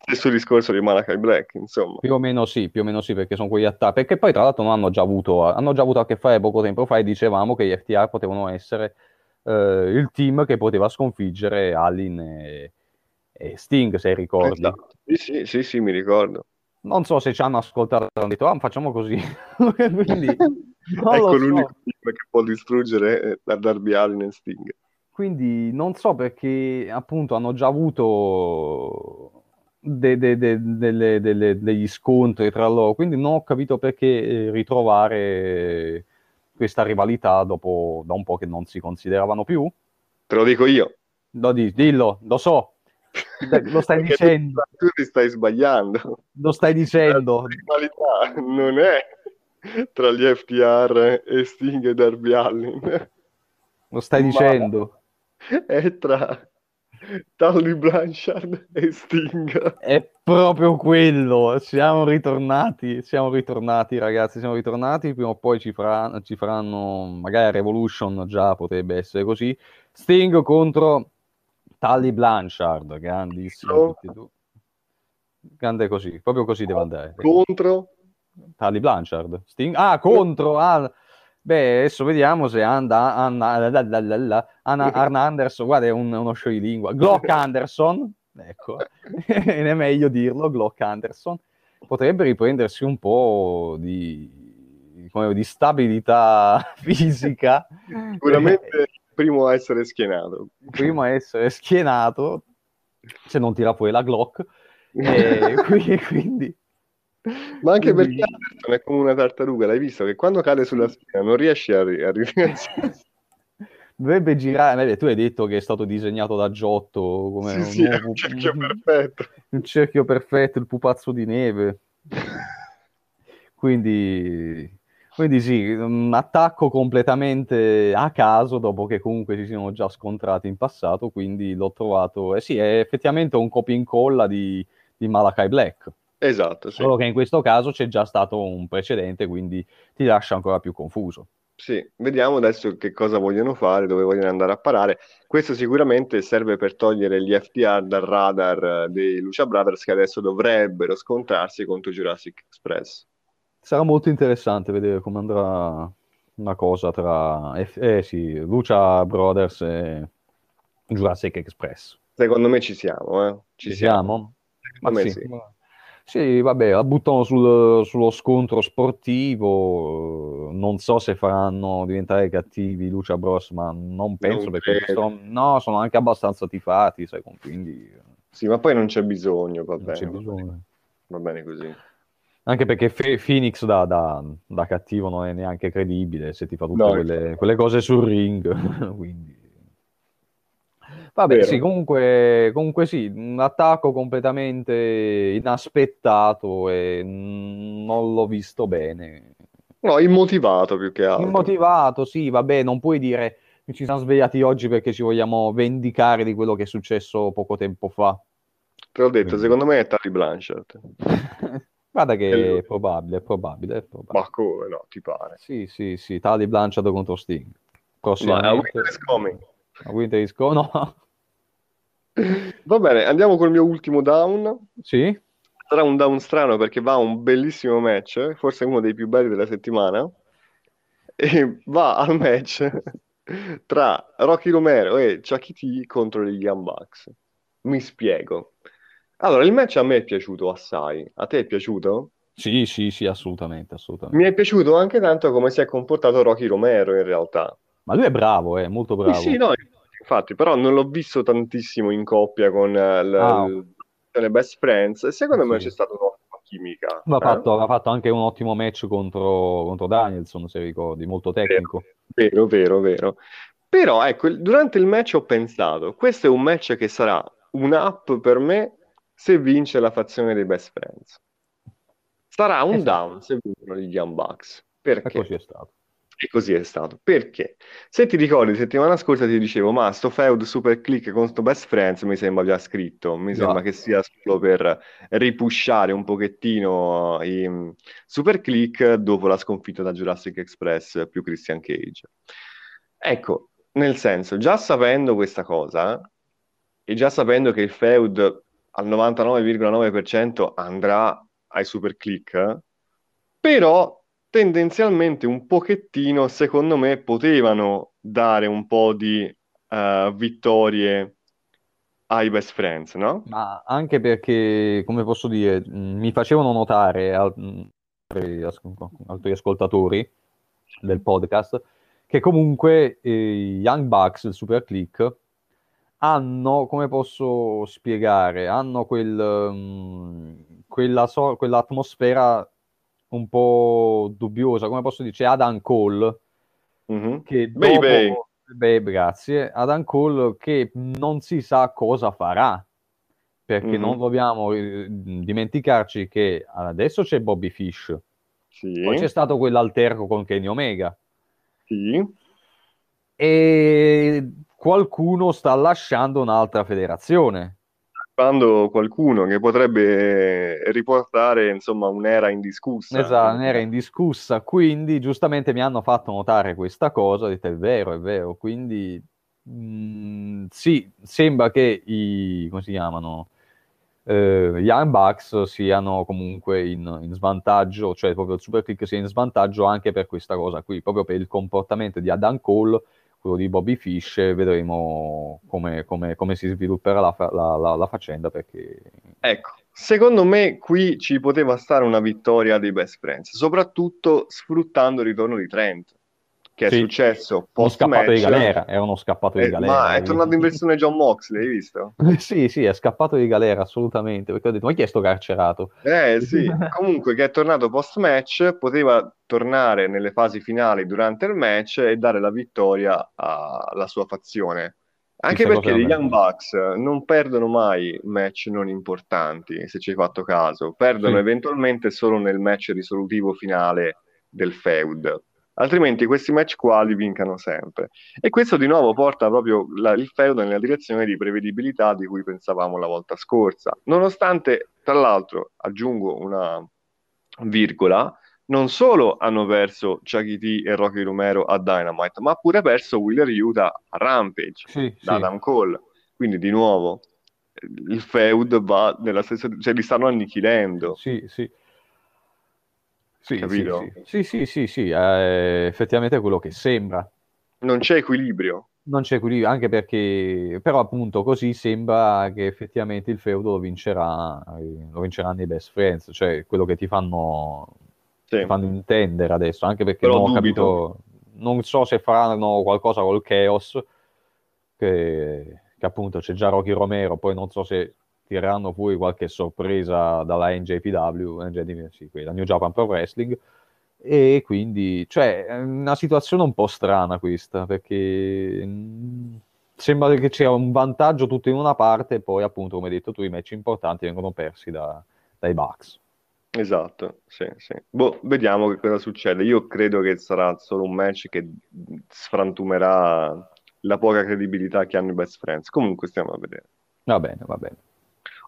B: Stesso discorso di Malachi Black, insomma.
A: Più o meno sì, più o meno sì, perché sono quegli attacchi. Perché poi, tra l'altro, non hanno già avuto, hanno già avuto a che fare poco tempo fa e dicevamo che gli FTR potevano essere eh, il team che poteva sconfiggere Allin e, e Sting, se ricordi.
B: Esatto. Sì, sì, sì, sì, mi ricordo.
A: Non so se ci hanno ascoltato e hanno detto, ah, facciamo così. Quindi,
B: ecco l'unico
A: so.
B: team che può distruggere la Darby Allin e Sting.
A: Quindi non so perché appunto hanno già avuto de- de- de- delle- delle- degli scontri tra loro, quindi non ho capito perché eh, ritrovare questa rivalità dopo da un po' che non si consideravano più.
B: Te lo dico io.
A: Lo di- dillo, lo so, lo stai
B: Perché tu-
A: dicendo,
B: Tu, ti stai sbagliando.
A: lo stai dicendo.
B: La rivalità non è tra gli FTR e Sting e Darby Allin.
A: Lo stai dicendo.
B: È tra Tully Blanchard e Sting.
A: È proprio quello. Siamo ritornati, siamo ritornati, ragazzi. Siamo ritornati. Prima o poi ci, farà- ci faranno, magari a Revolution già potrebbe essere così. Sting contro Tully Blanchard, grandissimo. Due. Grande così, proprio così deve andare.
B: Contro
A: Tully Blanchard. Sting... Ah, contro. ah, Beh, adesso vediamo se anda, Anna, la, la, la, Anna, Arna Anderson, guarda, è un- uno scioglilingua. Glock Anderson, ecco, ed è meglio dirlo, Glock Anderson, potrebbe riprendersi un po' di, come, di stabilità fisica.
B: sicuramente primo a essere schienato.
A: Prima a essere schienato, se non tira fuori la Glock, e qui- quindi...
B: Ma anche
A: quindi-
B: perché Anderson è come una tartaruga, l'hai visto? Che quando cade sulla schiena non riesce a, ri- a rialzarsi.
A: Dovrebbe girare, tu hai detto che è stato disegnato da Giotto come
B: Sì,
A: un
B: sì, un cerchio perfetto.
A: un cerchio perfetto, il pupazzo di neve. Quindi Quindi sì, un attacco completamente a caso, dopo che comunque si siano già scontrati in passato, quindi l'ho trovato... Eh sì, è effettivamente un copia e incolla di, di Malachi Black.
B: Esatto, sì.
A: Solo che in questo caso c'è già stato un precedente, quindi ti lascia ancora più confuso.
B: Sì, vediamo adesso che cosa vogliono fare, dove vogliono andare a parare. Questo sicuramente serve per togliere gli FDR dal radar dei Lucia Brothers che adesso dovrebbero scontrarsi contro Jurassic Express.
A: Sarà molto interessante vedere come andrà una cosa tra eh, sì, Lucia Brothers e Jurassic Express.
B: Secondo me ci siamo, eh?
A: Ci, ci siamo? siamo? Ma sì. sì. Sì, vabbè, la buttano sul, sullo scontro sportivo. Non so se faranno diventare cattivi Lucia Bros, ma non penso non perché sono, no, sono anche abbastanza tifati, sai, quindi...
B: Sì, ma poi non c'è bisogno, va bene.
A: C'è bisogno.
B: Va bene così.
A: Anche perché Fe- Phoenix da, da, da, cattivo non è neanche credibile se ti fa tutte no, quelle, quelle, cose sul ring. Quindi... Vabbè, Vero. sì, comunque, comunque sì, un attacco completamente inaspettato e non l'ho visto bene.
B: No, immotivato più che altro.
A: Immotivato, sì, vabbè, non puoi dire che ci siamo svegliati oggi perché ci vogliamo vendicare di quello che è successo poco tempo fa.
B: Te l'ho detto, Quindi... secondo me è Tari Blanchard.
A: Guarda che è probabile, è probabile, è probabile.
B: Ma come no, ti pare?
A: Sì, sì, sì, Tali Blanchard contro Sting.
B: Ma a Winter is coming.
A: A Winter is coming, no.
B: Va bene, andiamo col mio ultimo down.
A: Sì.
B: Sarà un down strano perché va a un bellissimo match, forse uno dei più belli della settimana. E va al match tra Rocky Romero e Chucky T contro gli Young Bucks. Mi spiego. Allora, il match a me è piaciuto assai. A te è piaciuto?
A: Sì, sì, sì, assolutamente, assolutamente.
B: Mi è piaciuto anche tanto come si è comportato Rocky Romero in realtà.
A: Ma lui è bravo, è molto bravo.
B: Sì, sì, no, infatti, però non l'ho visto tantissimo in coppia con uh, l- ah. le best friends. Secondo sì. me c'è stata un'ottima chimica.
A: Ha eh? fatto, fatto, anche un ottimo match contro, contro Danielson, se ricordi, molto tecnico.
B: Vero, vero, vero. Però, ecco, durante il match ho pensato, questo è un match che sarà un up per me se vince la fazione dei best friends. Sarà un esatto. down se vincono gli Young Bucks. Perché?
A: E così è stato.
B: E così è stato. Perché? Se ti ricordi, settimana scorsa ti dicevo, ma sto feud super click con sto best friends mi sembra già scritto, mi no. sembra che sia solo per ripushare un pochettino i mm, super click dopo la sconfitta da Jurassic Express più Christian Cage. Ecco, nel senso, già sapendo questa cosa, e già sapendo che il feud al 99,9% andrà ai super click, però tendenzialmente un pochettino, secondo me, potevano dare un po' di uh, vittorie ai best friends, no?
A: Ma anche perché, come posso dire, mi facevano notare altri, altri ascoltatori del podcast che comunque eh, Young Bucks, il Super Click, hanno, come posso spiegare, hanno quel, um, quella so- quell'atmosfera un po' dubbiosa, come posso dire, c'è Adam Cole,
B: mm-hmm.
A: che dopo... Baby. Beh, grazie. Adam Cole che non si sa cosa farà, perché mm-hmm. non dobbiamo eh, dimenticarci che adesso c'è Bobby Fish,
B: sì.
A: poi c'è stato quell'alterco con Kenny Omega.
B: Sì.
A: E qualcuno sta lasciando un'altra federazione.
B: Quando qualcuno che potrebbe riportare insomma un'era indiscussa.
A: Esatto, un'era indiscussa, quindi giustamente mi hanno fatto notare questa cosa, ho detto è vero, è vero, quindi mh, mm, sì, sembra che i, come si chiamano, eh, gli Iron Bucks siano comunque in, in, svantaggio, cioè proprio il Super Click sia in svantaggio anche per questa cosa qui, proprio per il comportamento di Adam Cole quello di Bobby Fish, vedremo come, come, come si svilupperà la, la, la, la, faccenda perché...
B: Ecco, secondo me qui ci poteva stare una vittoria dei Best Friends, soprattutto sfruttando il ritorno di Trent che è sì. successo post
A: uno scappato di galera, era uno scappato di eh, galera.
B: Ma è tornato in versione John Moxley, hai visto?
A: sì, sì, è scappato di galera, assolutamente, perché ho detto, ma chi è sto carcerato?
B: Eh sì, comunque che è tornato post match, poteva tornare nelle fasi finali durante il match e dare la vittoria alla sua fazione. Anche Chissà perché gli Young Bucks non perdono mai match non importanti, se ci hai fatto caso, perdono sì. eventualmente solo nel match risolutivo finale del feud. Altrimenti questi match qua li vincano sempre. E questo di nuovo porta proprio la, il feud nella direzione di prevedibilità di cui pensavamo la volta scorsa. Nonostante, tra l'altro, aggiungo una virgola, non solo hanno perso Chucky T e Rocky Romero a Dynamite, ma ha pure perso Wheeler Utah a Rampage
A: Sì,
B: da
A: sì.
B: Adam Cole. Quindi di nuovo il feud va nella stessa, cioè li stanno annichilendo.
A: Sì, sì. Sì, sì,
B: Capito?
A: sì, sì, sì, sì, sì, eh, effettivamente è quello che sembra.
B: Non c'è equilibrio.
A: Non c'è equilibrio, anche perché, però appunto così sembra che effettivamente il feudo lo vincerà, lo vinceranno i best friends, cioè quello che ti fanno,
B: Sì.
A: ti fanno intendere adesso, anche perché
B: Però
A: non ho
B: dubito.
A: capito, non so se faranno qualcosa col Chaos, che, che appunto c'è già Rocky Romero, poi non so se tireranno fuori qualche sorpresa dalla NJPW, NJPW, sì, quella, New Japan Pro Wrestling, e quindi, cioè, è una situazione un po' strana questa, perché mh, sembra che c'è un vantaggio tutto in una parte e poi, appunto, come hai detto tu, i match importanti vengono persi da- dai Bucks.
B: Esatto, sì, sì. Boh, vediamo che cosa succede. Io credo che sarà solo un match che sfrantumerà la poca credibilità che hanno i best friends. Comunque stiamo a vedere.
A: Va bene, va bene.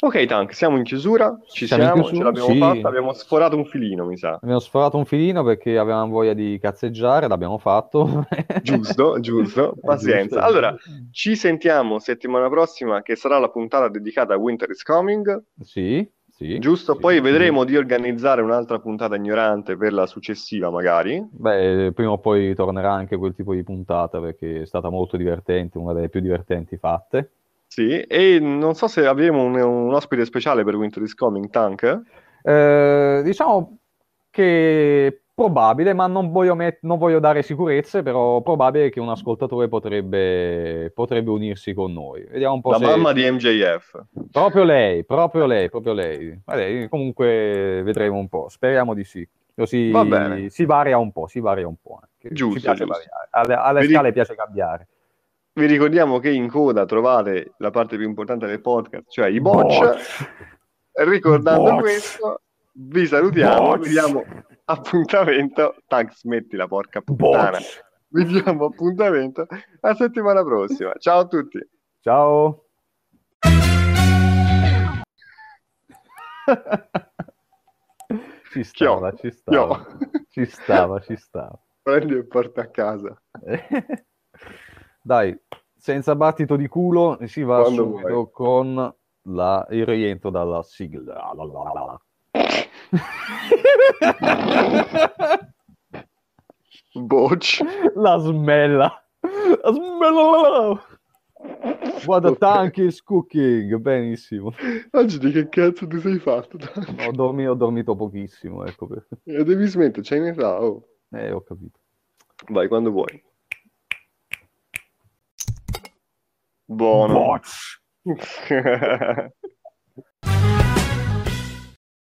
B: Ok, Tank, siamo in chiusura, ci
A: Siamo
B: siamo,
A: chiusura,
B: ce l'abbiamo
A: sì.
B: fatta, abbiamo sforato un filino, mi sa.
A: Abbiamo sforato un filino perché avevamo voglia di cazzeggiare, l'abbiamo fatto.
B: Giusto, giusto, pazienza.
A: giusto.
B: Allora, ci sentiamo settimana prossima che sarà la puntata dedicata a Winter is Coming,
A: Sì, sì.
B: giusto?
A: sì,
B: Poi
A: sì.
B: vedremo di organizzare un'altra puntata ignorante per la successiva, magari.
A: Beh, prima o poi tornerà anche quel tipo di puntata perché è stata molto divertente, una delle più divertenti fatte.
B: Sì, e non so se avremo un, un ospite speciale per Winter is Coming, Tank.
A: Eh, diciamo che probabile, ma non voglio, met- non voglio dare sicurezze, però probabile che un ascoltatore potrebbe, potrebbe unirsi con noi. Vediamo un po'
B: La
A: se...
B: mamma di MJF.
A: Proprio lei, proprio lei, proprio lei. Vabbè, comunque vedremo un po', speriamo di sì. Così
B: Va bene.
A: si varia un po', si varia un po'. Anche.
B: Giusto,
A: piace
B: giusto.
A: variare. Alle, alle
B: Vedi-
A: scale piace cambiare.
B: Vi ricordiamo che in coda trovate la parte più importante del podcast, cioè i botch. Ricordando
A: Botch.
B: questo, vi salutiamo,
A: Botch.
B: vi diamo appuntamento. Tank, smetti la porca puttana.
A: Botch.
B: Vi diamo appuntamento la settimana prossima. Ciao a tutti.
A: Ciao. ci stava, ci stava, ci stava, ci stava.
B: Prendi e porta a casa.
A: Dai, senza battito di culo si va
B: Quando
A: subito
B: vuoi.
A: con la- il rientro dalla sigla.
B: Botch.
A: La smella. La smella. What a tank is cooking. Benissimo.
B: Oggi di che cazzo ti sei fatto?
A: Ho dormito, ho dormito pochissimo, ecco perché.
B: Eh, Devi smettere, c'hai in età. Oh.
A: Eh, ho capito.
B: Vai quando vuoi.
A: Bono.